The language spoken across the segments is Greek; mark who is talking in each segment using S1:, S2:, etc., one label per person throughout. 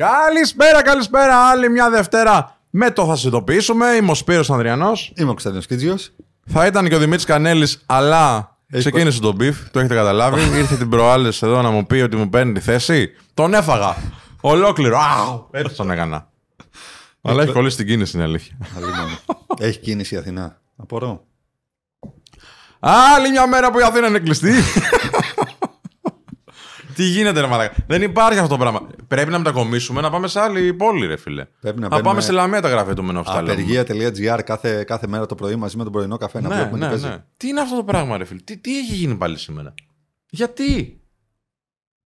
S1: Καλησπέρα, καλησπέρα. Άλλη μια Δευτέρα με το θα συνειδητοποιήσουμε. Είμαι ο Σπύρος Ανδριανός.
S2: Είμαι ο Κωνσταντίνο Κίτζιος.
S1: Θα ήταν και ο Δημήτρης Κανέλης, αλλά ξεκίνησε τον beef. Το έχετε καταλάβει. Ήρθε την προάλλες εδώ να μου πει ότι μου παίρνει τη θέση. Τον έφαγα. Ολόκληρο. Αου! Έτσι τον έκανα. αλλά έχει κολλήσει την κίνηση, είναι αλήθεια.
S2: Έχει κίνηση η Αθήνα. Απορώ.
S1: Άλλη μια μέρα που η Αθήνα είναι κλειστή. Τι γίνεται, ρε Μαλάκα. Δεν υπάρχει αυτό το πράγμα. Πρέπει να μετακομίσουμε να πάμε σε άλλη πόλη, ρε φίλε.
S2: Πρέπει να
S1: πάμε
S2: μπαίνουμε-
S1: σε λαμία τα γραφεία του Μενόφτα.
S2: Απεργία.gr κάθε, κάθε μέρα το πρωί μαζί με τον πρωινό καφέ να
S1: Ναι,
S2: βλέπουμε τι
S1: ναι,
S2: παίζει.
S1: ναι. Τι είναι αυτό το πράγμα, ρε φίλε; Τι, τι έχει γίνει πάλι σήμερα; Γιατί;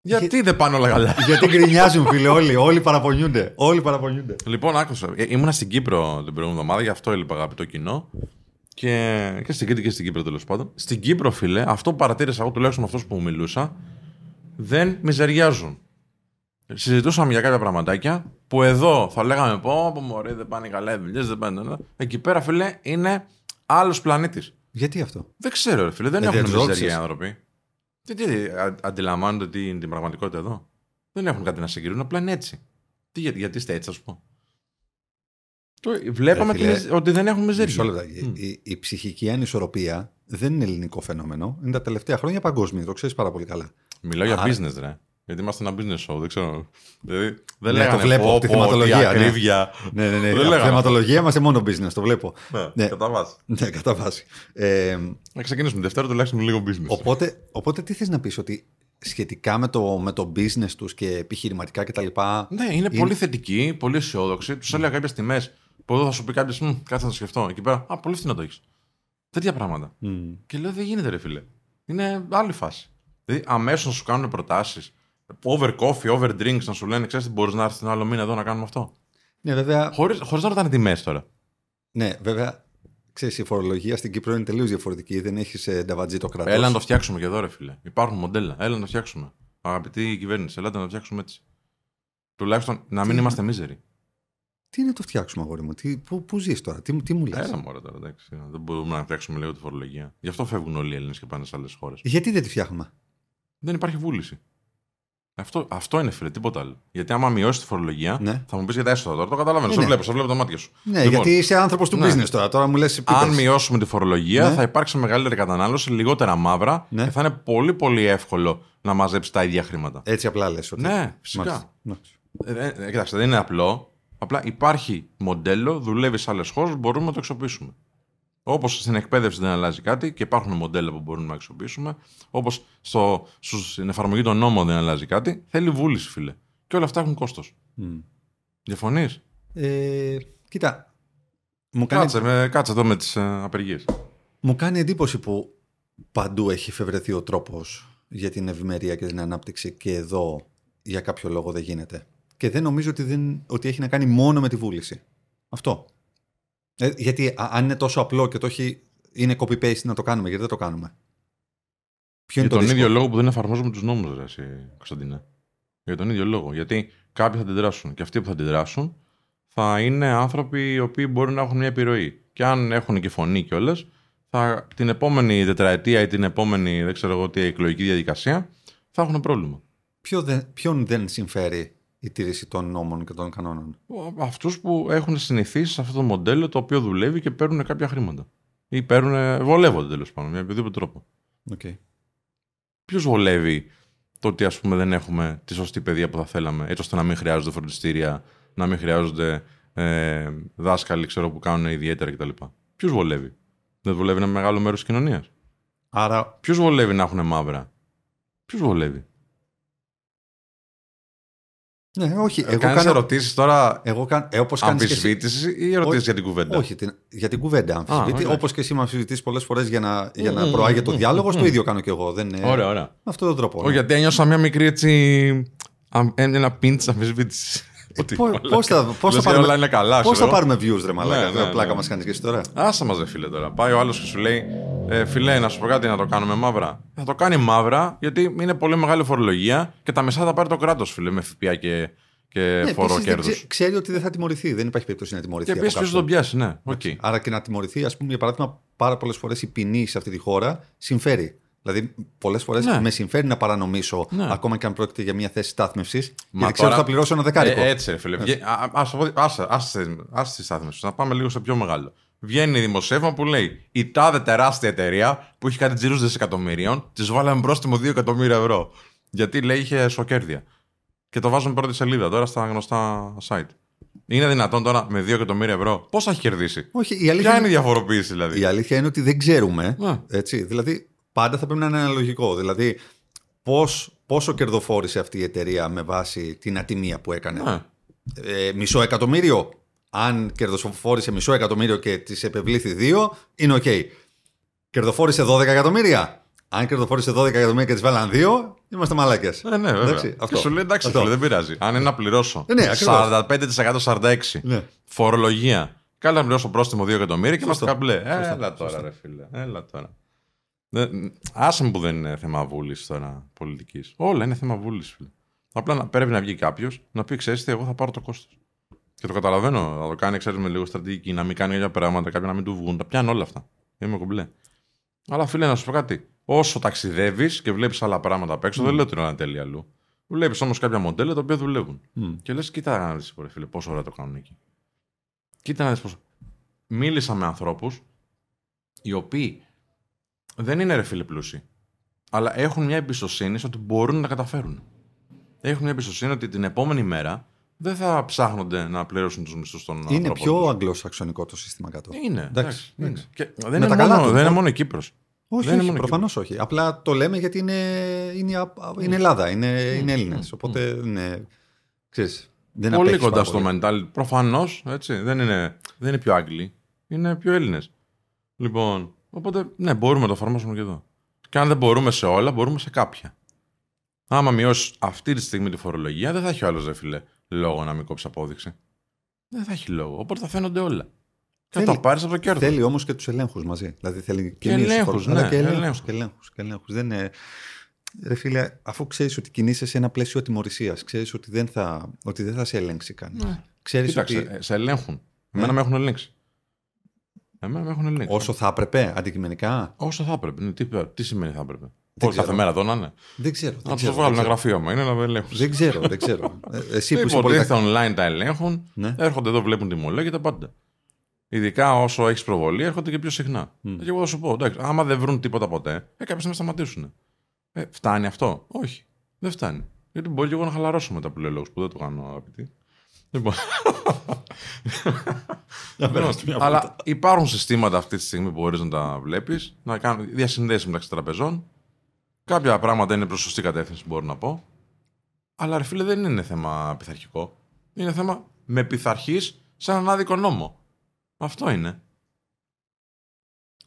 S1: Γιατί δεν πάνε όλα καλά;
S2: Γιατί γκρινιάζουν, φίλε, όλοι. Όλοι παραπονιούνται. Όλοι παραπονιούνται.
S1: λοιπόν, άκουσα. Ε, Ήμουνα στην Κύπρο την προηγούμενη εβδομάδα, γι' αυτό έλειπα αγαπητό κοινό. Και, και στην Κρήτη και στην Κύπρο τέλος πάντων. Στην Κύπρο, φίλε, αυτό που παρατήρησα εγώ τουλάχιστον με αυτού που μου μιλούσα, δεν μιζεριάζουν. Συζητούσαμε για κάποια πραγματάκια που εδώ θα λέγαμε πω, πω μωρέ, δεν πάνε καλά οι δουλειές, δεν πάνε. ναι». Εκεί πέρα, φίλε, είναι άλλος πλανήτης.
S2: Γιατί αυτό;
S1: Δεν ξέρω, ρε φίλε, δεν
S2: Ε,
S1: έχουν
S2: δεν το
S1: μιζέρια οι
S2: ξέρεις.
S1: άνθρωποι. Τι, τι, α- αντιλαμβάνονται τι είναι την πραγματικότητα εδώ. Δεν έχουν κάτι να συγκρίνουν, απλά είναι έτσι. Τι, για- γιατί είστε έτσι, ας πούμε. Το, βλέπαμε
S2: Ρε φίλε,
S1: τη μιζ- ότι δεν έχουν
S2: Μισό
S1: μιζέρια.
S2: λεπτό. Η, η, η ψυχική ανισορροπία δεν είναι ελληνικό φαινόμενο. Είναι τα τελευταία χρόνια παγκόσμιο. Το ξέρεις πάρα πολύ καλά.
S1: Μιλάω για
S2: Άρα-
S1: business, ρε. Γιατί είμαστε ένα business show, δεν ξέρω. Δηλαδή, δεν
S2: Ναι,
S1: λέγανε
S2: το βλέπω,
S1: πω,
S2: από τη
S1: πω,
S2: θεματολογία,
S1: τι
S2: ναι.
S1: ακρίβεια.
S2: Ναι, ναι, ναι.
S1: Δεν
S2: Από
S1: λέγαμε
S2: θεματολογία είμαστε μόνο business. Το βλέπω.
S1: Ναι,
S2: Ναι.
S1: κατά βάση.
S2: Ναι, κατά βάση. Ε,
S1: Να ξεκινήσουμε τη Δευτέρα τουλάχιστον με λίγο business.
S2: Οπότε, οπότε τι θες να πεις ότι σχετικά με το, με το business τους και επιχειρηματικά κτλ.
S1: Ναι, είναι, πολύ θετική, πολύ αισιόδοξη. Τους έλεγα κάποιες τιμές που εδώ θα σου πει κάποιος, κάτσε να το σκεφτώ. Εκεί πέρα, Α, πολύ φθηνό το έχεις. Τέτοια πράγματα.
S2: Μμ.
S1: Και λέω δεν γίνεται, ρε φίλε. Είναι άλλη φάση. Δηλαδή, αμέσως να σου κάνουν προτάσεις. Over coffee, over drinks, να σου λένε, ξέρεις τι μπορείς να έρθεις τον άλλο μήνα εδώ να κάνουμε αυτό.
S2: Ναι, βέβαια,
S1: Χωρίς χωρίς να ρωτάνε τιμές τώρα.
S2: ναι, βέβαια ξέρεις, η φορολογία στην Κύπρο είναι τελείως διαφορετική. Δεν έχεις ε, νταβατζή το κράτος.
S1: Έλα να το φτιάξουμε και εδώ, ρε φίλε. Υπάρχουν μοντέλα. Έλα να το φτιάξουμε. Αγαπητή κυβέρνηση, ελάτε να το φτιάξουμε έτσι. Τουλάχιστον να μην είμαστε μίζεροι.
S2: Τι είναι να το φτιάξουμε, αγόρι μου; Τι, πού, πού ζεις τώρα, τι, τι μου λες;
S1: Έλα μωρέ τώρα, εντάξει. Δεν μπορούμε να φτιάξουμε λίγο τη φορολογία. Γι' αυτό φεύγουν όλοι οι Έλληνες και πάνε σε άλλες χώρες.
S2: Γιατί δεν τη φτιάχνουμε;
S1: Δεν υπάρχει βούληση. Αυτό, αυτό είναι φίλε, τίποτα άλλο. Γιατί άμα μειώσεις τη φορολογία,
S2: Ναι.
S1: θα μου πεις για τα έσοδα τώρα. Το καταλαβαίνω.
S2: Ναι,
S1: σε
S2: ναι.
S1: βλέπω, σε βλέπω τα μάτια σου.
S2: Ναι,
S1: Λοιπόν,
S2: γιατί είσαι άνθρωπος του
S1: ναι.
S2: business τώρα. Τώρα μου λες
S1: Αν
S2: πίπες.
S1: μειώσουμε τη φορολογία,
S2: Ναι.
S1: θα υπάρξει μεγαλύτερη κατανάλωση, λιγότερα μαύρα
S2: Ναι.
S1: και θα είναι πολύ πολύ εύκολο να μαζέψεις τα ίδια χρήματα.
S2: Έτσι απλά λες. Ότι...
S1: Ναι, φυσικά.
S2: Μάλιστα. Μάλιστα.
S1: Ε, ε, κοιτάξτε, δεν είναι απλό. Απλά υπάρχει μοντέλο, δουλεύει σε άλλες χώρες, μπορούμε να το αξιοποιήσουμε. Όπως στην εκπαίδευση δεν αλλάζει κάτι και υπάρχουν μοντέλα που μπορούμε να αξιοποιήσουμε. Όπως στην εφαρμογή των νόμων δεν αλλάζει κάτι. Θέλει βούληση, φίλε. Και όλα αυτά έχουν κόστος.
S2: Μμ.
S1: Διαφωνείς;
S2: Ε, κοίτα, μου κάνει,
S1: Κάτσε, με, κάτσε εδώ με τις ε, απεργίες.
S2: μου κάνει εντύπωση που παντού έχει φευρεθεί ο τρόπος για την ευημερία και την ανάπτυξη και εδώ για κάποιο λόγο δεν γίνεται. Και δεν νομίζω ότι, δεν, ότι έχει να κάνει μόνο με τη βούληση. Αυτό. Ε, γιατί α- αν είναι τόσο απλό και το έχει, είναι copy-paste να το κάνουμε, γιατί δεν το κάνουμε; Ποιο
S1: Για
S2: είναι το
S1: τον
S2: δύσκολο.
S1: ίδιο λόγο που δεν εφαρμόζουμε τους νόμους, ρε, εσύ, Κωνσταντίνε. Για τον ίδιο λόγο. Γιατί κάποιοι θα αντιδράσουν και αυτοί που θα αντιδράσουν θα είναι άνθρωποι οι οποίοι μπορεί να έχουν μια επιρροή. Και αν έχουν και φωνή κιόλας, θα την επόμενη τετραετία ή την επόμενη, δεν ξέρω εγώ τι, εκλογική διαδικασία, θα έχουν πρόβλημα.
S2: Ποιο δεν, ποιον δεν συμφέρει η τήρηση των νόμων και των κανόνων.
S1: Αυτούς που έχουν συνηθίσει σε αυτό το μοντέλο το οποίο δουλεύει και παίρνουν κάποια χρήματα. Ή παίρνουν, βολεύονται τέλος πάντων, με οποιοδήποτε τρόπο.
S2: Okay.
S1: Ποιος βολεύει το ότι ας πούμε, δεν έχουμε τη σωστή παιδεία που θα θέλαμε, έτσι ώστε να μην χρειάζονται φροντιστήρια, να μην χρειάζονται ε, δάσκαλοι ξέρω, που κάνουν ιδιαίτερα κτλ. Ποιος βολεύει; Δεν βολεύει ένα μεγάλο μέρος της κοινωνίας.
S2: Άρα,
S1: Ποιος βολεύει να έχουν μαύρα; Ποιος βολεύει;
S2: Ναι, όχι.
S1: Εγώ
S2: Εγώ
S1: Κάνεις
S2: κάνω,
S1: ερωτήσεις τώρα
S2: εγώ κάνω, ε, όπως κάνεις και εσύ.
S1: αμφισβήτησης ή ερωτήσεις για την κουβέντα;
S2: Όχι, την, για την κουβέντα αμφισβήτη.
S1: εντάξει.
S2: Όπως και εσύ με αμφισβητείς πολλές φορές για να, για
S1: Μμμ,
S2: να προάγεται ο
S1: μμμ,
S2: διάλογο,
S1: μμμ.
S2: το ίδιο κάνω κι εγώ. Δεν είναι...
S1: Ωραία, ωραία.
S2: Με αυτόν τον τρόπο.
S1: Όχι, γιατί ένιωσα μια μικρή έτσι. αμ- Ένα πίντ αμφισβήτησης. Ότι,
S2: Πώ
S1: μαλάκα,
S2: θα, πώς θα
S1: λες και όλα
S2: πάρουμε,
S1: είναι καλά.
S2: πώς θα
S1: ξέρω.
S2: πάρουμε views, ρε Μαλάκα;
S1: Ναι, ναι,
S2: πλάκα
S1: ναι.
S2: μας κάνει και εσύ τώρα.
S1: Άσα μας ρε φίλε τώρα. Πάει ο άλλος και σου λέει, ε, φίλε, να σου πω κάτι να το κάνουμε μαύρα. Θα το κάνει μαύρα, γιατί είναι πολύ μεγάλη φορολογία και τα μισά θα πάρει το κράτος, φίλε, με ΦΠΑ και, και
S2: Ναι,
S1: φόρο
S2: επίσης δεν
S1: κέρδους.
S2: ξέ- ξέρει ότι δεν θα τιμωρηθεί. Δεν υπάρχει περίπτωση να τιμωρηθεί.
S1: Και
S2: από
S1: επίσης ποιο
S2: κάποιον.
S1: τον πιάσει, ναι. Οκ.
S2: Άρα και να τιμωρηθεί, ας πούμε, για παράδειγμα, πάρα πολλές φορές η ποινή σε αυτή τη χώρα συμφέρει. Δηλαδή, πολλές φορές
S1: Ναι.
S2: με συμφέρει να παρανομήσω,
S1: Ναι.
S2: ακόμα και αν πρόκειται για μια θέση στάθμευσης, γιατί
S1: Μα
S2: ξέρω ότι
S1: τώρα-
S2: θα πληρώσω ένα δεκάρικο.
S1: Ε, έτσι, ρε φίλε. Βγαίνει- α- α- ας το πω- άσε- άσε- άσε τη στάθμευσης. Να πάμε λίγο σε πιο μεγάλο. Βγαίνει δημοσίευμα που λέει η τάδε τεράστια εταιρεία που έχει κάτι τζίρου δισεκατομμυρίων, τη βάλαμε πρόστιμο 2 εκατομμύρια ευρώ. Γιατί λέει είχε σοκέρδια. Και το βάζουν πρώτη σελίδα τώρα στα γνωστά site. Είναι δυνατόν τώρα με 2 εκατομμύρια ευρώ πώς θα έχει κερδίσει;
S2: Όχι, η αλήθεια,
S1: Ποια είναι η
S2: είναι,
S1: διαφοροποίηση δηλαδή;
S2: η αλήθεια είναι ότι δεν ξέρουμε.
S1: Ναι.
S2: Έτσι, δηλαδή, πάντα θα πρέπει να είναι αναλογικό. Δηλαδή, πώς, πόσο κερδοφόρησε αυτή η εταιρεία με βάση την ατιμία που έκανε.
S1: Ναι.
S2: Ε, μισό εκατομμύριο. Αν κερδοφόρησε μισό εκατομμύριο και της επεβλήθη δύο, είναι οκ. Κερδοφόρησε 12 εκατομμύρια. Αν κερδοφόρησε 12 εκατομμύρια και της βάλαν δύο, είμαστε μαλάκες.
S1: Ε, ναι, βέβαια.
S2: Εντάξει,
S1: και
S2: αυτό.
S1: σου λέει εντάξει,
S2: Αυτό.
S1: φίλε, δεν πειράζει. Αν είναι να πληρώσω
S2: Ε, ναι, ακριβώς.
S1: 45% 46%
S2: Ναι.
S1: φορολογία. Καλά να πληρώσω πρόστιμο 2 εκατομμύρια και είμαστε
S2: Σωστό.
S1: κομπλέ.
S2: Σωστό.
S1: Έλα τώρα,
S2: Σωστό.
S1: ρε φίλε. Έλα τώρα. Δεν- Άσε μου που δεν είναι θέμα βούλησης τώρα πολιτικής. Όλα είναι θέμα βούλησης, φίλε. Απλά να, πρέπει να βγει κάποιος να πει: Ξέρετε, εγώ θα πάρω το κόστος. Και το καταλαβαίνω. Να το κάνει, ξέρεις, με λίγο στρατηγική, να μην κάνει κάποια πράγματα, κάποια να μην του βγουν. Τα πιάνω όλα αυτά. Είμαι κομπλέ. Αλλά φίλε, να σου πω κάτι. Όσο ταξιδεύεις και βλέπεις άλλα πράγματα απ' έξω, δεν λέω ότι είναι τέλεια αλλού. Βλέπεις όμως κάποια μοντέλα τα οποία δουλεύουν.
S2: Μμ.
S1: Και λες, κοίτα να δεις, φίλε, πόσο ωραία το κάνουν εκεί. Κοίτα να δεις πόσο. Μίλησα με ανθρώπους οι οποίοι δεν είναι ρε φίλε πλούσιοι, αλλά έχουν μια εμπιστοσύνη στο ότι μπορούν να τα καταφέρουν. Έχουν μια εμπιστοσύνη ότι την επόμενη μέρα δεν θα ψάχνονται να πληρώσουν τους μισθούς των
S2: Είναι
S1: ανθρώπων
S2: πιο
S1: τους.
S2: αγγλοσαξονικό το σύστημα κάτω.
S1: Είναι.
S2: Εντάξει,
S1: Εντάξει, είναι.
S2: εντάξει.
S1: Και δεν,
S2: Με
S1: είναι
S2: τα
S1: μόνο,
S2: καλά του,
S1: δεν είναι
S2: ναι.
S1: μόνο η Κύπρος.
S2: Όχι,
S1: Δεν είναι
S2: όχι
S1: μόνο
S2: προφανώς όχι. Απλά το λέμε γιατί είναι, είναι, α- είναι Ελλάδα, είναι, είναι Έλληνες. Οπότε είναι. Ξέρεις, δεν
S1: Πολύ
S2: απέχεις
S1: κοντά
S2: πάρα
S1: στο
S2: πολύ.
S1: mental. Προφανώς, έτσι. Δεν είναι, δεν είναι πιο Άγγλοι. Είναι πιο Έλληνες. Λοιπόν, οπότε ναι, μπορούμε να το εφαρμόσουμε και εδώ. Και αν δεν μπορούμε σε όλα, μπορούμε σε κάποια. Άμα μειώσεις αυτή τη στιγμή τη φορολογία, δεν θα έχει ο άλλος, δε φιλέ, λόγο να μην κόψεις απόδειξη. Δεν θα έχει λόγο. Οπότε θα φαίνονται όλα. Και θα
S2: Θέλει-
S1: τα πάρεις από το κέρδος.
S2: Θέλει όμως και τους ελέγχους μαζί. Δηλαδή θέλει και,
S1: Και
S2: μείωση
S1: ελέγχους,
S2: φόρου, αλλά
S1: ναι,
S2: και ελέγχους.
S1: ελέγχους.
S2: Και ελέγχους, και ελέγχους. Δεν είναι... Ρε φίλε, αφού ξέρεις ότι κινείσαι σε ένα πλαίσιο ατιμορρησία, ξέρεις ότι, δεν θα- ότι δεν θα σε ελέγξει κανείς.
S1: Ναι.
S2: Ξέρεις
S1: Κοίταξε,
S2: ότι
S1: ε, σε ελέγχουν. Εμένα με έχουν ελέγξει. Εμένα με έχουν ελέγξει.
S2: όσο θα έπρεπε αντικειμενικά.
S1: Όσο θα έπρεπε. Ναι, Τι, τι σημαίνει θα έπρεπε. Πώς,
S2: ξέρω.
S1: κάθε μέρα εδώ να είναι.
S2: Δεν ξέρω. Δεν
S1: Να
S2: ξέρω,
S1: του βγάλουν
S2: δεν
S1: ένα
S2: ξέρω.
S1: γραφείο μου. Είναι να με ελέγχουν.
S2: Δεν ξέρω, δεν ξέρω. Ε, Εσύ που είσαι
S1: Λοιπόν,
S2: πολύ.
S1: ήρθε online τα ελέγχουν.
S2: Ναι.
S1: Έρχονται εδώ, βλέπουν τη μολέ και τα πάντα. Ειδικά όσο έχεις προβολή, έρχονται και πιο συχνά. Και εγώ θα σου πω, εντάξει, άμα δεν βρουν τίποτα ποτέ, ε, κάποια στιγμή σταματήσουν. Ε, φτάνει αυτό; Όχι. Δεν φτάνει. Γιατί μπορεί και εγώ να χαλαρώσω μετά που λέω λόγους που δεν το κάνω, αγαπητοί. Λοιπόν. Λοιπόν, αλλά υπάρχουν συστήματα αυτή τη στιγμή που μπορείς να τα βλέπεις, να κάνουν διασυνδέσεις μεταξύ τραπεζών. Κάποια πράγματα είναι προς σωστή κατεύθυνση, μπορώ να πω. Αλλά ρε φίλε, δεν είναι θέμα πειθαρχικό. Είναι θέμα με πειθαρχείς σε έναν άδικο νόμο. Αυτό είναι.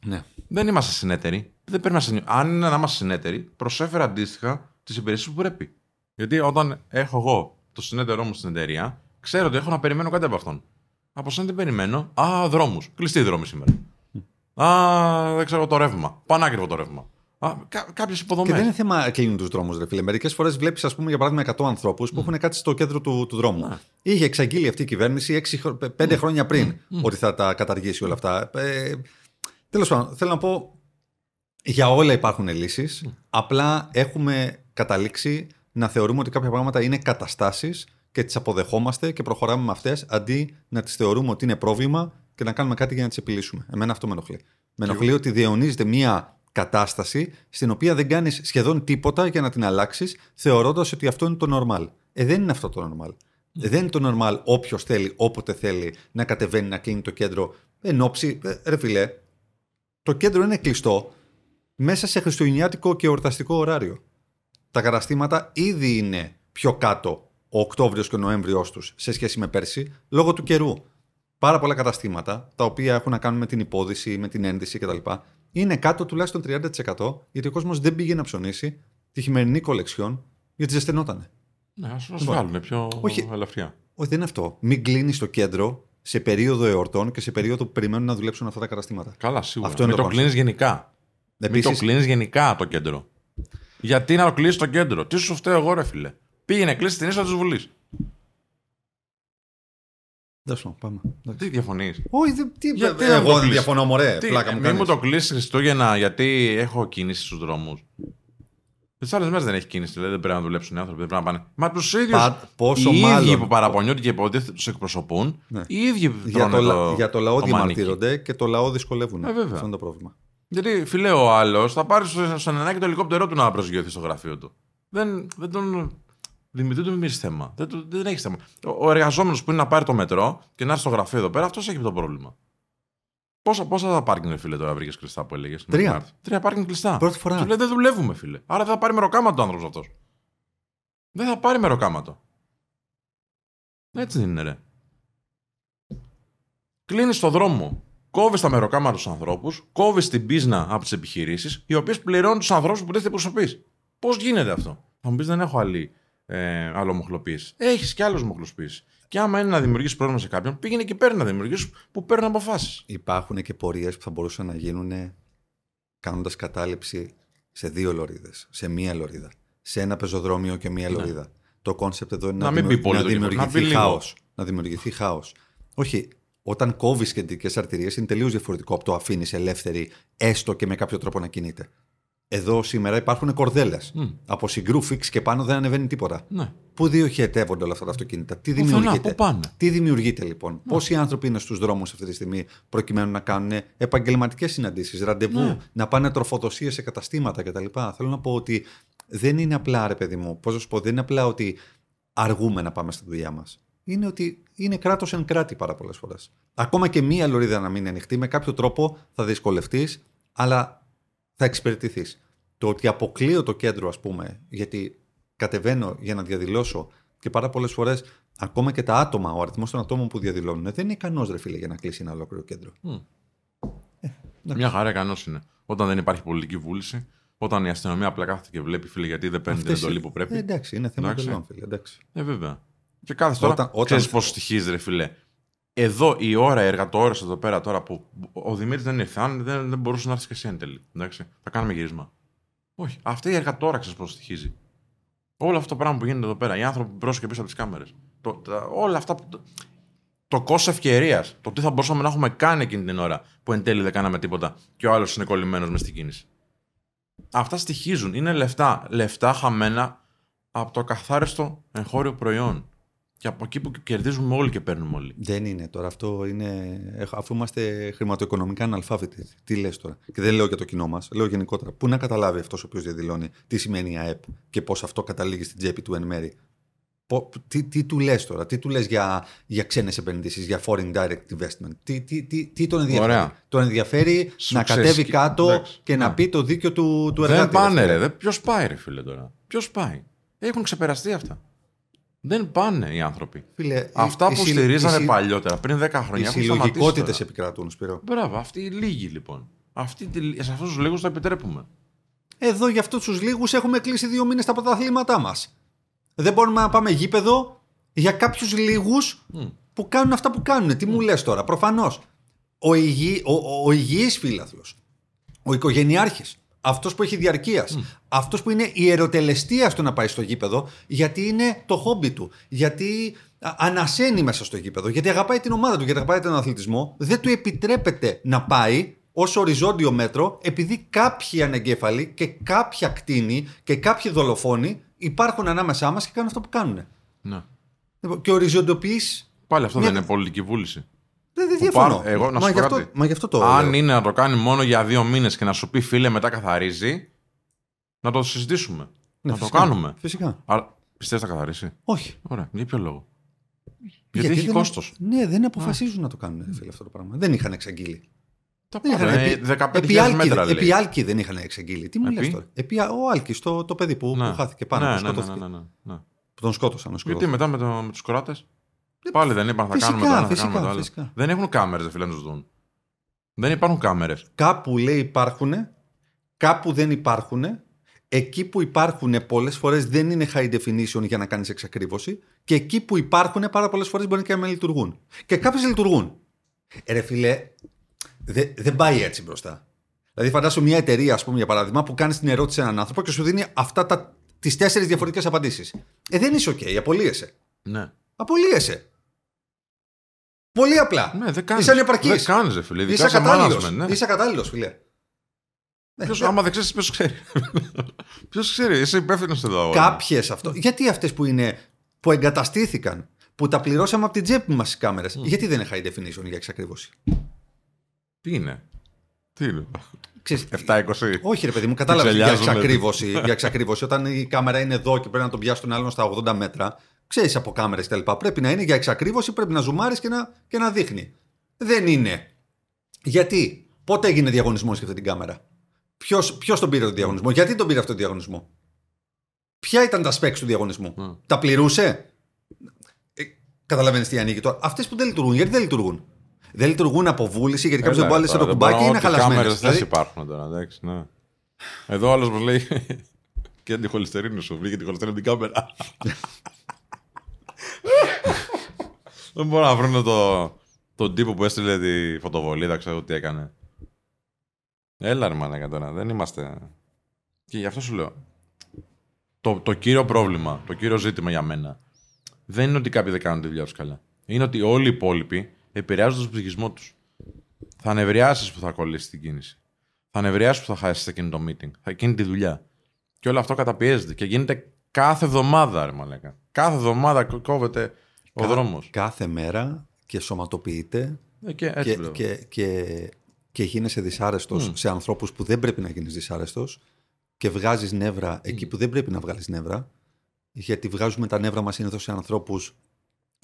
S2: Ναι.
S1: Δεν είμαστε συνέτεροι. Δεν πρέπει να συνε... Αν είναι να είμαστε συνέτεροι, προσέφερε αντίστοιχα τις υπηρεσίες που πρέπει. Γιατί όταν έχω εγώ το συνέτερό μου στην εταιρεία, ξέρω ότι έχω να περιμένω κάτι από αυτόν. Από σένα τι περιμένω; Α, δρόμους. Κλειστή δρόμη σήμερα. Α, δεν ξέρω το ρεύμα. Πανάκριβο το ρεύμα. Α, κα, κάποιες
S2: Και
S1: υποδομέ.
S2: δεν είναι θέμα κλείνουν τους δρόμους, ρε φίλε. Μερικές φορές βλέπεις, ας πούμε, για παράδειγμα, 100 ανθρώπους που έχουν κάτσει στο κέντρο του, του δρόμου.
S1: Ναι.
S2: Είχε εξαγγείλει αυτή η κυβέρνηση 5 χρόνια πριν ότι θα τα καταργήσει όλα αυτά. Ε, Τέλος πάντων, θέλω να πω. Για όλα υπάρχουν λύσεις. Απλά έχουμε καταλήξει να θεωρούμε ότι κάποια πράγματα είναι καταστάσεις και τις αποδεχόμαστε και προχωράμε με αυτές αντί να τις θεωρούμε ότι είναι πρόβλημα και να κάνουμε κάτι για να τις επιλύσουμε. Εμένα αυτό με ενοχλεί. Με ενοχλεί ότι διαιωνίζεται μία κατάσταση στην οποία δεν κάνεις σχεδόν τίποτα για να την αλλάξεις, θεωρώντας ότι αυτό είναι το normal. Ε, δεν είναι αυτό το normal. Ε, δεν είναι το normal όποιος θέλει, όποτε θέλει να κατεβαίνει, να κλείνει το κέντρο εν ώψη. ε, Ρε φιλέ, το κέντρο είναι κλειστό μέσα σε χριστουγεννιάτικο και εορταστικό ωράριο. Τα καταστήματα ήδη είναι πιο κάτω ο Οκτώβριος και ο Νοέμβριος τους σε σχέση με πέρσι λόγω του καιρού. Πάρα πολλά καταστήματα τα οποία έχουν να κάνουν με την υπόδηση, με την ένδυση κτλ. είναι κάτω τουλάχιστον 30% γιατί ο κόσμος δεν πήγε να ψωνίσει τη χειμερινή κολεξιόν γιατί ζεσθενότανε.
S1: Ναι, ας βγάλουν πιο
S2: Όχι.
S1: ελαφριά.
S2: Όχι, δεν είναι αυτό. Μην κλείνεις το κέντρο σε περίοδο εορτών και σε περίοδο που περιμένουν να δουλέψουν αυτά τα καταστήματα.
S1: Καλά, σίγουρα.
S2: Αυτό είναι
S1: Μην
S2: το
S1: το κλείνεις γενικά. Μην το
S2: Επίσης,
S1: κλείνεις γενικά το κέντρο. Γιατί να το κλείσει το κέντρο. Τι σου φταίω εγώ, ρε φίλε. Πήγαινε κλείσει την είσοδο τη Βουλή.
S2: Δώσ' μου, πάμε. Εντάξει.
S1: Τι διαφωνείς;
S2: Όχι, δεν- τι,
S1: Γιατί να το
S2: εγώ δεν
S1: κλείσεις;
S2: διαφωνώ, μωρέ.
S1: Τι,
S2: Πλάκα μου
S1: μην
S2: κάνεις.
S1: μου το κλείσεις Χριστούγεννα γιατί έχω κίνηση στους δρόμους. Τις άλλες μέρες δεν έχει κίνηση, δηλαδή δεν πρέπει να δουλέψουν οι άνθρωποι, δεν πρέπει να πάνε. Μα τους ίδιους.
S2: Πα- πόσο
S1: οι ίδιοι
S2: μάλλον.
S1: που παραπονιούνται και υποτίθεται τους εκπροσωπούν,
S2: Ναι.
S1: οι ίδιοι
S2: Για
S1: τρώνε
S2: το, λα-
S1: το,
S2: για το λαό
S1: το μανίκι.
S2: διαμαρτύρονται και το λαό δυσκολεύουν.
S1: Ε, βέβαια.
S2: Αυτό είναι το πρόβλημα.
S1: Γιατί φιλέ ο άλλος θα πάρει στο- στον ενάκι το ελικόπτερό του να προσγειωθεί στο γραφείο του. Δεν, δεν τον. Δημητρή του μη θέμα. Δεν, του- δεν έχεις θέμα. Ο, ο εργαζόμενος που είναι να πάρει το μετρό και να έρθει στο γραφείο εδώ πέρα, αυτός έχει το πρόβλημα. Πόσα, πόσα θα πάρκινγκ, ρε φίλε, τώρα βρήκες κλειστά που έλεγες;
S2: Τρία.
S1: Τρία πάρκινγκ κλειστά.
S2: Πρώτη φορά.
S1: Του λέει δεν δουλεύουμε, φίλε. Άρα δεν θα πάρει μεροκάματο ο άνθρωπος αυτός. Δεν θα πάρει μεροκάματο. Έτσι δεν είναι, ρε. Κλείνεις το δρόμο. Κόβεις τα μεροκάματα στους ανθρώπους, κόβεις την πίσνα από τις επιχειρήσεις, οι οποίες πληρώνουν τους ανθρώπους που δεν εκπροσωπείς. Πώς γίνεται αυτό; Θα μου πεις δεν έχω άλλη ε, άλλο μοχλοποίηση. Έχεις και άλλους μοχλοποίηση. Και άμα είναι να δημιουργήσεις πρόβλημα σε κάποιον, πήγαινε και παίρνει να δημιουργήσεις που παίρνουν αποφάσεις.
S2: Υπάρχουν και πορείες που θα μπορούσαν να γίνουν κάνοντας κατάληψη σε δύο λωρίδες, σε μία λωρίδα. Σε ένα πεζοδρόμιο και μία λωρίδα. Το concept εδώ είναι
S1: Να
S2: να,
S1: μην
S2: δημιου-
S1: πει πολύ
S2: να
S1: το κεφάλι, να
S2: δημιουργηθεί
S1: πει λίγο.
S2: χάος. Να δημιουργηθεί χάος. Όχι, όταν κόβεις κεντρικές αρτηρίες είναι τελείως διαφορετικό από το αφήνεις ελεύθερη, έστω και με κάποιο τρόπο να κινείται. Εδώ σήμερα υπάρχουν κορδέλες.
S1: Μμ.
S2: Από Συγγρού Φιξ και πάνω δεν ανεβαίνει τίποτα.
S1: Ναι.
S2: Πού διοχετεύονται όλα αυτά τα αυτοκίνητα, τι
S1: Πουθενά,
S2: δημιουργείται;
S1: πού πάνε.
S2: Τι δημιουργείται λοιπόν, Πόσοι άνθρωποι είναι στους δρόμους αυτή τη στιγμή προκειμένου να κάνουν επαγγελματικές συναντήσεις, ραντεβού,
S1: Ναι.
S2: να πάνε τροφοδοσίες σε καταστήματα κτλ. Θέλω να πω ότι δεν είναι απλά ρε παιδί μου, πώς να σου πω, δεν είναι απλά ότι αργούμε να πάμε στη δουλειά μας. Είναι ότι είναι κράτος εν κράτη πάρα πολλές φορές. Ακόμα και μία λωρίδα να μην είναι ανοιχτή, με κάποιο τρόπο θα δυσκολευτείς, αλλά θα εξυπηρετηθείς. Το ότι αποκλείω το κέντρο, ας πούμε, γιατί κατεβαίνω για να διαδηλώσω και πάρα πολλές φορές ακόμα και τα άτομα, ο αριθμός των ατόμων που διαδηλώνουν δεν είναι ικανός, ρε φίλε, για να κλείσει ένα ολόκληρο κέντρο.
S1: Μια χαρά ικανός είναι. Όταν δεν υπάρχει πολιτική βούληση, όταν η αστυνομία απλά κάθεται και βλέπει, φίλε, γιατί δεν παίρνει την
S2: Αυτές-
S1: εντολή που πρέπει.
S2: Ε, εντάξει, είναι θέμα
S1: Εντάξει.
S2: εντολών, φίλε. Εντάξει.
S1: Ε, βέβαια. Και κάθε τώρα.
S2: Όταν- όταν-
S1: Ξέρεις πόσο στοιχίζει, ρε φίλε. Εδώ η ώρα, η εργατοώρα εδώ πέρα τώρα που ο Δημήτρης δεν ήρθε, αν δεν, δεν μπορούσε να έρθει και εσύ εν τέλει. Εντάξει. Θα κάνουμε γύρισμα. Όχι. Αυτή η εργατοώρα ξέρεις πόσο στοιχίζει. Όλο αυτό το πράγμα που γίνεται εδώ πέρα, οι άνθρωποι μπρος και πίσω από τις κάμερες. Όλα αυτά. που- Το, το κόστος ευκαιρίας. Το τι θα μπορούσαμε να έχουμε κάνει εκείνη την ώρα που εν τέλει δεν κάναμε τίποτα και ο άλλος είναι κολλημένος μες στην κίνηση. Αυτά στοιχίζουν. Είναι λεφτά. Λεφτά χαμένα από το καθάριστο εγχώριο προϊόν. Και από εκεί που κερδίζουμε όλοι και παίρνουμε όλοι.
S2: Δεν είναι τώρα. Αυτό είναι. έχ- Αφού είμαστε χρηματοοικονομικά αναλφάβητοι. Τι λες τώρα; Και δεν λέω για το κοινό μας. Λέω γενικότερα. Πού να καταλάβει αυτός ο οποίος διαδηλώνει τι σημαίνει η ΑΕΠ και πώς αυτό καταλήγει στην τσέπη του εν μέρη; Πο- Τι, τι του λες τώρα, τι του λες για, για ξένες επενδύσεις, για foreign direct investment; Τι, τι, τι, τι τον ενδιαφέρει;
S1: Ωραία.
S2: Τον ενδιαφέρει
S1: Σου
S2: να κατέβει
S1: ξεσκι-
S2: κάτω
S1: Εντάξει,
S2: και να
S1: ναι.
S2: πει το δίκιο του, του
S1: δεν
S2: εργάτη.
S1: πάνε,
S2: φίλε.
S1: ρε. Ποιος πάει, ρε φίλε τώρα; Ποιος πάει; Έχουν ξεπεραστεί αυτά. Δεν πάνε οι άνθρωποι.
S2: Φίλε,
S1: Αυτά
S2: οι-
S1: που
S2: οι συλλο-
S1: στηρίζανε
S2: οι συ-
S1: παλιότερα, πριν 10
S2: Οι
S1: χρόνια, έχουν
S2: συλλογικότητες
S1: σταματήσει. τώρα.
S2: επικρατούν, Σπύρο.
S1: Μπράβο, αυτοί οι λίγοι λοιπόν. Αυτοί, τη- σε αυτούς τους λίγους το επιτρέπουμε.
S2: Εδώ για αυτούς τους λίγους έχουμε κλείσει δύο μήνες τα πρωταθλήματά μας. Δεν μπορούμε να πάμε γήπεδο για κάποιους λίγους που κάνουν αυτά που κάνουν. Τι μου λες τώρα, προφανώς. Ο, υγιή, ο, ο, ο υγιής φίλαθλος, ο οικογενειάρχης, αυτός που έχει διαρκείας, αυτός που είναι ιεροτελεστία στο να πάει στο γήπεδο, γιατί είναι το χόμπι του, γιατί α, ανασένει μέσα στο γήπεδο, γιατί αγαπάει την ομάδα του, γιατί αγαπάει τον αθλητισμό, δεν του επιτρέπεται να πάει ως οριζόντιο μέτρο, επειδή κάποιοι ανεγκέφαλοι και κάποια κτίνη και κάποιοι δολοφόνοι υπάρχουν ανάμεσά μας και κάνουν αυτό που κάνουν.
S1: Ναι.
S2: Και οριζοντοποιείς
S1: Πάλι αυτό
S2: Μια-
S1: δεν είναι πολιτική βούληση.
S2: Δεν, δεν
S1: Που
S2: διαφωνώ.
S1: πάρω- εγώ να
S2: μα,
S1: σου
S2: γι
S1: πω
S2: αυτό,
S1: κάτι.
S2: μα γι' αυτό το
S1: Αν
S2: λέω.
S1: είναι να το κάνει μόνο για δύο μήνες και να σου πει φίλε μετά καθαρίζει, να το συζητήσουμε.
S2: Ναι,
S1: να
S2: φυσικά.
S1: το κάνουμε.
S2: Φυσικά.
S1: Αλλά πιστεύεις θα καθαρίσει;
S2: Όχι.
S1: Ωραία. Για ποιο λόγο; Γιατί, έχει
S2: δεν-
S1: κόστος.
S2: Ναι, δεν αποφασίζουν να το κάνουν ρε φίλε, αυτό το πράγμα. Δεν είχαν εξαγγείλει.
S1: Τα
S2: Δεν είχαν,
S1: πάντα.
S2: επί,
S1: Ε, 15.000
S2: επί, Άλκη,
S1: μέτρα λέει.
S2: επί Άλκη δεν είχαν εξαγγείλει. Τι μου
S1: Επί;
S2: λες τώρα; Επί, ο Άλκης, το, το παιδί που,
S1: Ναι.
S2: που χάθηκε πάνω,
S1: ναι,
S2: που
S1: ναι, ναι,
S2: σκοτώθηκε.
S1: ναι, ναι, ναι.
S2: Που τον σκότωσαν. ο
S1: Γιατί
S2: σκοτώθηκε.
S1: μετά με, το, με τους Κροάτες; Πάλι δεν είπαν θα
S2: Φυσικά,
S1: κάνουμε το ένα, θα
S2: φυσικά,
S1: κάνουμε το άλλο.
S2: φυσικά.
S1: Δεν έχουν κάμερες, φίλε να τους δουν. Δεν υπάρχουν κάμερες.
S2: Κάπου λέει υπάρχουν, κάπου δεν υπάρχουν. Εκεί που υπάρχουν πολλές φορές δεν είναι high definition για να κάνεις εξακρίβωση. Και εκεί που υπάρχουν πάρα πολλές φορές μπορεί και να μην λειτουργούν. Και κάποιες λειτουργούν. Ε, ρε φίλε, δε- δεν πάει έτσι μπροστά. Δηλαδή, φαντάσου μια εταιρεία, ας πούμε, για παράδειγμα, που κάνει την ερώτηση σε έναν άνθρωπο και σου δίνει αυτά τα, τις τέσσερις διαφορετικές απαντήσεις. Ε, δεν είσαι οκ, απολύεσαι.
S1: Ναι.
S2: Απολύεσαι. Πολύ απλά.
S1: Ναι, δεν κάνεις.
S2: Είσαι ανεπαρκής.
S1: Δεν κάνεις, ρε φίλε. Ειδικά
S2: Είσαι
S1: σε
S2: ακατάλληλο.
S1: management, ναι.
S2: Είσαι ακατάλληλο, φίλε. Ναι,
S1: Ποιος,
S2: ναι.
S1: άμα δεν ξέρεις, ποιος ξέρει. ποιος ξέρει, είσαι υπεύθυνος εδώ.
S2: Κάποιες αυτό. Γιατί αυτές που είναι. που εγκαταστήθηκαν, που τα πληρώσαμε από την τσέπη μας οι κάμερες, γιατί δεν είναι high definition για εξακρίβωση.
S1: Τι είναι; Τι είναι;
S2: Ξέρεις,
S1: 720.
S2: όχι, ρε παιδί μου, κατάλαβες για
S1: Ξελιάζουμε.
S2: εξακρίβωση, για εξακρίβωση. Όταν η κάμερα είναι εδώ και πρέπει να τον πιάσει τον άλλον στα 80 μέτρα, ξέρεις από κάμερες κτλ. Πρέπει να είναι για εξακρίβωση, πρέπει να ζουμάρεις και να, και να δείχνει. Δεν είναι. Γιατί, πότε έγινε διαγωνισμός για αυτή την κάμερα; Ποιος τον πήρε τον διαγωνισμό, γιατί τον πήρε αυτόν τον διαγωνισμό; Ποια ήταν τα specs του διαγωνισμού;
S1: Mm.
S2: Τα πληρούσε; Ε, Καταλαβαίνεις τι ανήκει τώρα. Αυτές που δεν λειτουργούν, γιατί δεν λειτουργούν; Δεν λειτουργούν από βούληση, γιατί κάποιος δεν
S1: Έλα,
S2: βάλει
S1: τώρα,
S2: το κουμπάκι
S1: δεν
S2: ή είναι
S1: μπορώ, ό,τι
S2: χαλασμένε.
S1: κάμερες δεν υπάρχουν τώρα, εντάξει, ναι. Εδώ άλλος μου λέει και αντιχολυστερίνη σου, βρήκε τη χολυστερίνη από την κάμερα. δεν μπορώ να βρω το, τον τύπο που έστειλε τη φωτοβολίδα, ξέρω τι έκανε. Έλα ρε μάνα τώρα, δεν είμαστε... Και γι' αυτό σου λέω, το, το κύριο πρόβλημα, το κύριο ζήτημα για μένα, δεν είναι ότι κάποιοι δεν κάνουν τη δουλειά τους καλά. Είναι ότι όλοι οι υπόλοιποι επηρεάζουν τον ψυχισμό τους. Θα νευριάσει που θα κολλήσεις την κίνηση. Θα νευριάσει που θα χάσεις εκείνο το meeting. Θα γίνει τη δουλειά. Και όλο αυτό καταπιέζεται και γίνεται κάθε εβδομάδα, ρε μαλάκα. Κάθε εβδομάδα κο- κόβεται ο δρόμος.
S2: Κάθε μέρα και σωματοποιείται
S1: Ε, και έτσι
S2: και,
S1: βλέπω.
S2: και, και, και γίνεσαι δυσάρεστος σε ανθρώπους που δεν πρέπει να γίνεις δυσάρεστος και βγάζεις νεύρα εκεί που δεν πρέπει να βγάλεις νεύρα γιατί βγάζουμε τα νεύρα μας συνήθως σε ανθρώπους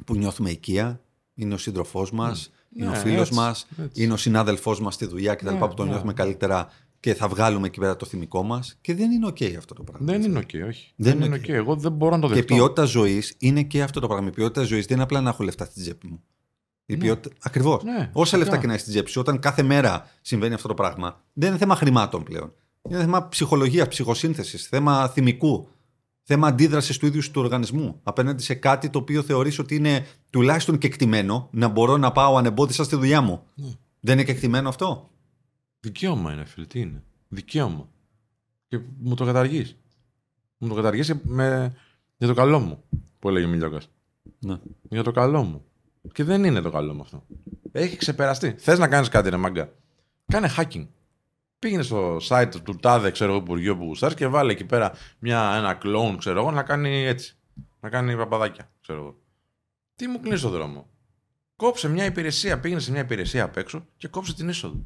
S2: που νιώθουμε οικία, είναι ο σύντροφός μας, είναι ο
S1: Ναι,
S2: φίλος
S1: έτσι,
S2: μας,
S1: έτσι.
S2: είναι ο συνάδελφός μας στη δουλειά κτλ.
S1: Ναι,
S2: που τον
S1: ναι.
S2: νιώθουμε καλύτερα και θα βγάλουμε εκεί πέρα το θυμικό μας και δεν είναι οκ αυτό το πράγμα.
S1: Δεν είναι οκ, όχι.
S2: Δεν
S1: Δεν,
S2: είναι
S1: είναι οκ. Εγώ δεν μπορώ να το
S2: Και
S1: δεχτώ.
S2: ποιότητα ζωής είναι και αυτό το πράγμα. Η ποιότητα ζωής δεν είναι απλά να έχω λεφτά στην τσέπη μου. Η ποιότητα... Ακριβώς.
S1: Ναι,
S2: Όσα
S1: φυσικά.
S2: λεφτά και να έχει στην τσέπη σου, όταν κάθε μέρα συμβαίνει αυτό το πράγμα, δεν είναι θέμα χρημάτων πλέον. Είναι θέμα ψυχολογίας, ψυχοσύνθεσης, θέμα θυμικού, θέμα αντίδρασης του ίδιου σου του οργανισμού απέναντι σε κάτι το οποίο θεωρείς ότι είναι τουλάχιστον κεκτημένο να μπορώ να πάω ανεμπόδιστα στη δουλειά μου.
S1: Ναι.
S2: Δεν είναι κεκτημένο αυτό;
S1: Δικαίωμα είναι, φίλε. Τι είναι; Δικαίωμα. Και μου το καταργείς. Μου το καταργείς με... για το καλό μου, που έλεγε ο Μιλιόκα.
S2: Ναι.
S1: Για το καλό μου. Και δεν είναι το καλό μου αυτό. Έχει ξεπεραστεί. Θες να κάνεις κάτι, ρε μάγκα. Κάνε hacking. Πήγαινε στο site του τάδε, ξέρω εγώ, Υπουργείου που γουστάρεις και βάλε εκεί πέρα μια, ένα clone, ξέρω εγώ, να κάνει έτσι. Να κάνει παπαδάκια, ξέρω εγώ. Τι μου κλείνεις το δρόμο. Κόψε μια υπηρεσία, πήγαινε σε μια υπηρεσία απ' έξω και κόψε την είσοδο.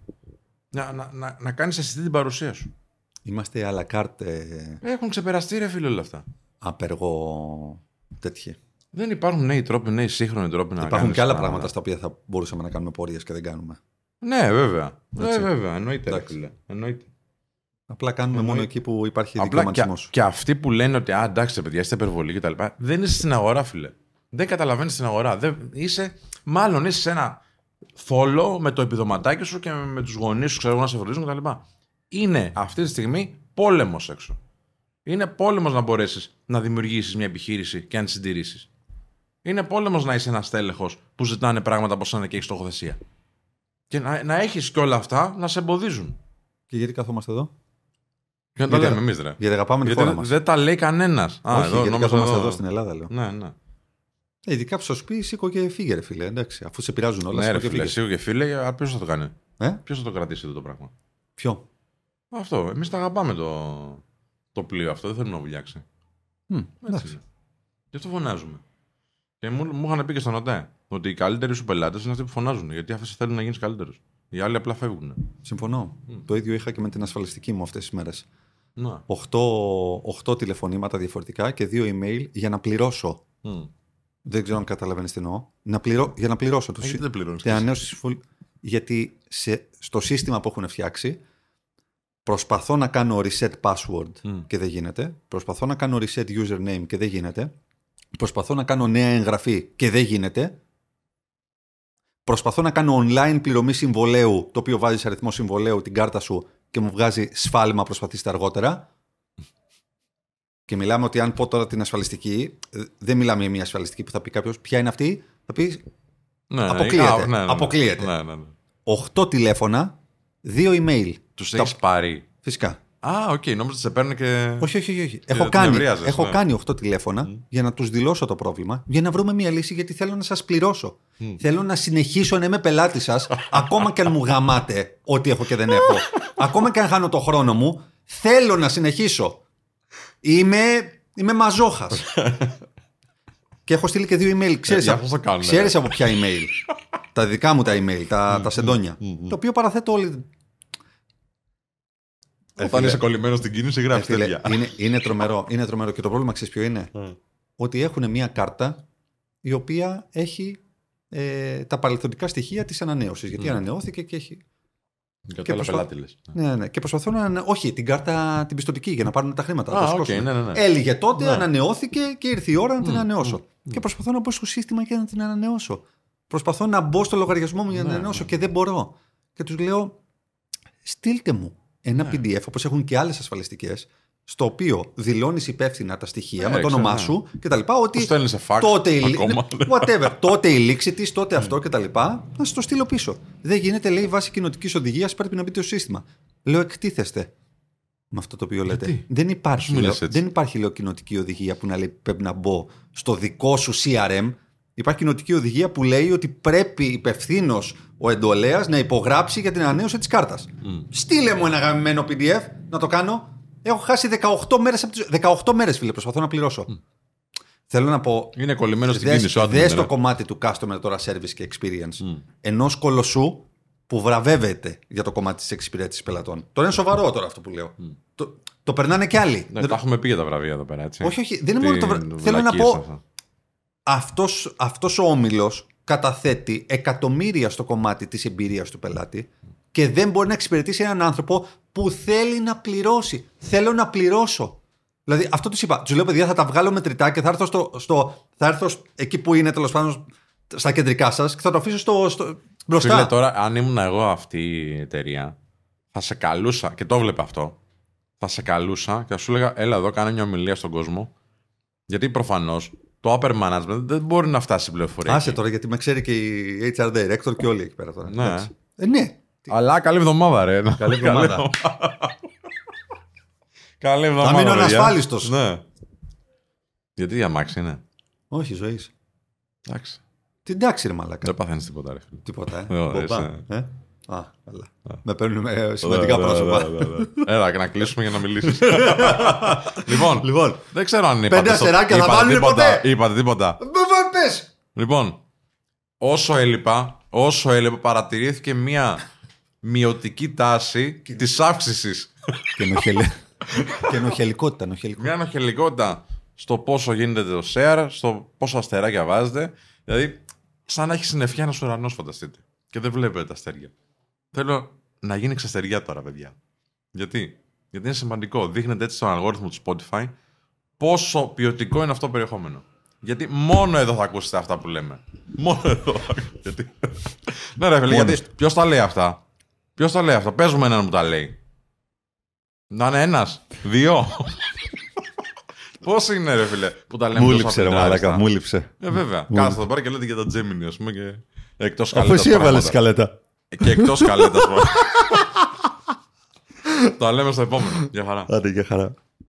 S1: Να, να, να, να κάνεις αισθητή την παρουσία σου.
S2: Είμαστε à la carte ε,
S1: Έχουν ξεπεραστεί, ρε φίλε, όλα αυτά.
S2: απεργό τέτοιοι.
S1: Δεν υπάρχουν νέοι τρόποι, νέοι σύγχρονοι τρόποι να
S2: Υπάρχουν
S1: κάνεις
S2: και άλλα
S1: πράγματα.
S2: πράγματα στα οποία θα μπορούσαμε να κάνουμε πορείες και δεν κάνουμε.
S1: Ναι, βέβαια.
S2: Έτσι.
S1: Ναι, βέβαια. Εννοείται, ρε
S2: Εντάξει.
S1: φίλε. Εννοείται.
S2: Απλά κάνουμε μόνο
S1: Εννοείται.
S2: εκεί που υπάρχει
S1: Απλά και,
S2: δικαιωματισμός.
S1: και αυτοί που λένε ότι α, εντάξει, ρε παιδιά, είστε υπερβολή κτλ. Δεν είσαι στην αγορά, φίλε. Δεν καταλαβαίνεις την αγορά. Δεν, είσαι, μάλλον είσαι σε ένα θόλο με το επιδοματάκι σου και με, με τους γονείς σου, ξέρω εγώ, να σε φροντίζουν κτλ. Είναι αυτή τη στιγμή πόλεμος έξω. Είναι πόλεμος να μπορέσεις να δημιουργήσεις μια επιχείρηση και να τη συντηρήσεις. Είναι πόλεμος να είσαι ένας τέλεχο που ζητάνε πράγματα από σένα και έχεις στοχοθεσία. Και να, να έχεις και όλα αυτά να σε εμποδίζουν.
S2: Και γιατί καθόμαστε εδώ;
S1: Και να τα
S2: Γιατί-
S1: λέμε εμείς, ρε.
S2: Γιατί αγαπάμε τη
S1: Γιατί
S2: χώρα
S1: δεν,
S2: μας;
S1: δεν τα λέει κανένας.
S2: Όχι, γιατί καθόμαστε εδώ στην Ελλάδα, λέω.
S1: Ναι, ναι.
S2: Ε, ειδικά που σας πει, σήκω και φύγε, ρε φίλε. Εντάξει, αφού σε πειράζουν όλα,
S1: ναι,
S2: σήκω
S1: ρε
S2: και
S1: φίλε,
S2: φύγε.
S1: εσύ και φίλε, ποιος θα το κάνει;
S2: Ε;
S1: Ποιος θα το κρατήσει αυτό το πράγμα;
S2: Ποιο;
S1: Αυτό. Εμείς τα αγαπάμε το, το πλοίο αυτό. Δεν θέλουμε να βουλιάξει.
S2: Μμ,
S1: Έτσι
S2: εντάξει.
S1: είναι. Γι' αυτό φωνάζουμε. Και μου, μου είχαν πει και στον ΟΤΕ ότι οι καλύτεροι σου πελάτες είναι αυτοί που φωνάζουν. Γιατί αυτοί θέλουν να γίνεις καλύτερος. Οι άλλοι απλά φεύγουν.
S2: Συμφωνώ. Το ίδιο είχα και με την ασφαλιστική μου αυτές τις μέρες.
S1: Να.
S2: 8, 8 τηλεφωνήματα διαφορετικά και 2 email για να πληρώσω.
S1: Μμ.
S2: Δεν ξέρω αν καταλαβαίνεις τι εννοώ. Να πληρώ, για να πληρώσω το
S1: Ε, γιατί δεν πληρώνεις
S2: τη
S1: εσύ;
S2: ανανέωση συμφων- Γιατί σε, στο σύστημα που έχουν φτιάξει προσπαθώ να κάνω reset password
S1: Μμ.
S2: και δεν γίνεται. Προσπαθώ να κάνω reset username και δεν γίνεται. Προσπαθώ να κάνω νέα εγγραφή και δεν γίνεται. Προσπαθώ να κάνω online πληρωμή συμβολέου, το οποίο βάζεις αριθμό συμβολέου την κάρτα σου και μου βγάζει σφάλμα προσπαθήστε αργότερα. Και μιλάμε ότι αν πω τώρα την ασφαλιστική, ε, δεν μιλάμε για μια ασφαλιστική που θα πει κάποιος ποια είναι αυτή, θα πεις
S1: Ναι, ναι,
S2: Αποκλείεται.
S1: α, ναι, ναι, ναι.
S2: Αποκλείεται.
S1: Ναι, ναι, ναι.
S2: 8 τηλέφωνα, 2 email.
S1: Τους
S2: Τα-
S1: έχει πάρει.
S2: Φυσικά.
S1: Α, οκ, νόμιζα ότι σε παίρνουν και.
S2: Όχι, όχι, όχι. όχι. Έχω,
S1: την
S2: κάνει,
S1: ευρίαζες,
S2: έχω
S1: ναι.
S2: κάνει 8 τηλέφωνα για να τους δηλώσω το πρόβλημα, για να βρούμε μια λύση, γιατί θέλω να σας πληρώσω. Θέλω να συνεχίσω να είμαι πελάτης σας, ακόμα και αν μου γαμάτε ό,τι έχω και δεν έχω. ακόμα και αν χάνω το χρόνο μου, θέλω να συνεχίσω. Είμαι, είμαι μαζόχας. και έχω στείλει και δύο email. Ξέρεις,
S1: για αυτό το κάνουν,
S2: ξέρεις από ποια email. τα δικά μου τα email, τα, τα σεντόνια. Το οποίο παραθέτω όλοι.
S1: Όταν
S2: φίλε.
S1: είσαι κολλημένος στην κίνηση,
S2: Ε,
S1: γράφει
S2: φίλε,
S1: τέτοια.
S2: είναι, είναι, τρομερό, είναι τρομερό. Και το πρόβλημα ξέρεις ποιο είναι; Ότι έχουν μια κάρτα η οποία έχει ε, τα παρελθοντικά στοιχεία της ανανέωσης. Γιατί ανανεώθηκε και έχει.
S1: Κατάλαβα
S2: προσπα-
S1: πελάτη λες.
S2: Ναι, ναι. Και προσπαθούν να. ανε- Όχι, την κάρτα την πιστωτική για να πάρουν τα χρήματα. να
S1: Α,
S2: τα
S1: οκ,
S2: σηκώσουν.
S1: ναι, ναι, ναι.
S2: Έλεγε τότε,
S1: Ναι.
S2: ανανεώθηκε και ήρθε η ώρα να την ανανεώσω. Και προσπαθώ να μπω στο σύστημα και να την ανανεώσω. Προσπαθώ να μπω στο λογαριασμό μου για να
S1: Ναι,
S2: την ανανεώσω και δεν μπορώ. Και τους λέω, στείλτε μου ένα
S1: Ναι.
S2: PDF όπως έχουν και άλλες ασφαλιστικές, στο οποίο δηλώνεις υπεύθυνα τα στοιχεία
S1: Ναι,
S2: με το
S1: ξέρω,
S2: όνομά
S1: ναι.
S2: σου κτλ. Ότι
S1: Του στέλνεις σε fax
S2: τότε η, λή-
S1: ακόμα. Ναι.
S2: whatever, τότε η λήξη της, τότε αυτό κτλ. Να σας το στείλω πίσω. Δεν γίνεται, λέει, βάσει κοινοτικής οδηγίας πρέπει να μπείτε στο σύστημα. Λέω, εκτίθεστε με αυτό το οποίο λέτε.
S1: Γιατί;
S2: Δεν υπάρχει,
S1: Πώς μιλάς
S2: λέω,
S1: έτσι;
S2: δεν υπάρχει λέω, κοινοτική οδηγία που να λέει πρέπει να μπω στο δικό σου CRM. Υπάρχει κοινοτική οδηγία που λέει ότι πρέπει υπευθύνο ο εντολέας να υπογράψει για την ανανέωση της κάρτας. Στείλε μου ένα γαμμένο PDF να το κάνω. Έχω χάσει 18 μέρες από τις... 18 μέρες, φίλε, προσπαθώ να πληρώσω. Θέλω να πω.
S1: Είναι κολλημένος στην
S2: Δες,
S1: κίνηση. ο
S2: δες
S1: άτομος,
S2: το
S1: ναι.
S2: κομμάτι του customer τώρα service και experience ενός κολοσσού που βραβεύεται για το κομμάτι της εξυπηρέτησης πελατών. Τώρα είναι σοβαρό τώρα αυτό που λέω. Το, το περνάνε κι άλλοι.
S1: Ναι,
S2: Δεν
S1: τα έχουμε πει για τα βραβεία εδώ πέρα, έτσι.
S2: Όχι, όχι, δεν είναι μόνο το βρα-
S1: Την
S2: θέλω να
S1: βλακίες
S2: πω-
S1: αυτά.
S2: αυτός, αυτός ο όμιλος καταθέτει εκατομμύρια στο κομμάτι της εμπειρίας του πελάτη και δεν μπορεί να εξυπηρετήσει έναν άνθρωπο που θέλει να πληρώσει. Θέλω να πληρώσω. Δηλαδή αυτό τους είπα. Τους λέω παιδιά θα τα βγάλω μετρητά και θα έρθω, στο, στο, θα έρθω σ- εκεί που είναι τέλος πάντων στα κεντρικά σας και θα το αφήσω στο, στο, μπροστά.
S1: Φίλε, τώρα, αν ήμουν εγώ αυτή η εταιρεία, θα σε καλούσα, και το βλέπω αυτό, θα σε καλούσα και θα σου έλεγα, έλα εδώ, κάνε μια ομιλία στον κόσμο. Γιατί προφανώς το upper management δεν μπορεί να φτάσει στην πληροφορία.
S2: Άσε
S1: εκεί.
S2: τώρα γιατί με ξέρει και η HR director και όλοι εκεί πέρα τώρα.
S1: Ναι.
S2: Εντάξει. Ε, ναι.
S1: Αλλά καλή εβδομάδα, ρε.
S2: Καλή εβδομάδα.
S1: καλή εβδομάδα.
S2: Θα μείνω
S1: παιδιά.
S2: ανασφάλιστος.
S1: Ναι. Γιατί η αμάξι είναι;
S2: Όχι ζωή.
S1: Εντάξει.
S2: Τι εντάξει ρε μαλάκα.
S1: Δεν παθαίνεις τίποτα, ρε. φίλε.
S2: Τίποτα, ε.
S1: Δεν
S2: Μπομπά.
S1: είσαι.
S2: ε. Α, καλά. Με παίρνουν ε, σημαντικά
S1: Ναι, ναι,
S2: πρόσωπα.
S1: ναι, ναι, ναι. Έλα, και να κλείσουμε για να μιλήσεις. λοιπόν,
S2: Λοιπόν,
S1: δεν ξέρω αν είπατε.
S2: Πέντε
S1: στο-
S2: αστεράκια θα
S1: είπατε
S2: βάλουνε
S1: τίποτα.
S2: ποτέ;
S1: Είπατε τίποτα.
S2: πες.
S1: Λοιπόν, όσο έλειπα, όσο έλειπα, παρατηρήθηκε μια μειωτική τάση της αύξησης.
S2: Και, νοχελ... και νοχελικότητα, νοχελικότητα.
S1: μια ανοχελικότητα στο πόσο γίνεται το share, στο πόσα αστεράκια βάζετε. Δηλαδή, σαν να έχει συννεφιά ένας ουρανός, φανταστείτε. Και δεν βλέπετε τα αστέρια. Θέλω να γίνει ξαστεριά τώρα, παιδιά. Γιατί; Γιατί είναι σημαντικό. Δείχνετε έτσι στον αλγόριθμο του Spotify πόσο ποιοτικό είναι αυτό το περιεχόμενο. Γιατί μόνο εδώ θα ακούσετε αυτά που λέμε. Μόνο εδώ. γιατί... ναι, ρε φίλε,
S2: Μόνος
S1: γιατί ποιος τα λέει αυτά; Ποιος τα λέει αυτά. Παίζουμε έναν που τα λέει. Να είναι ένας, δύο. Πώς είναι, ρε φίλε, που τα λέμε
S2: Μου
S1: τόσο
S2: λείψε ρε
S1: απεινάριστα.
S2: μαλάκα, μου λείψε.
S1: Ε, βέβαια. Κάθεστε εδώ πέρα και λέτε για τα Gemini, ας πούμε. Και εκτός
S2: Αφού εσύ έβαλες σκαλέτα.
S1: Και εκτός καλέτας. Το λέμε στο επόμενο. Γεια χαρά.
S2: Άντε, για χαρά.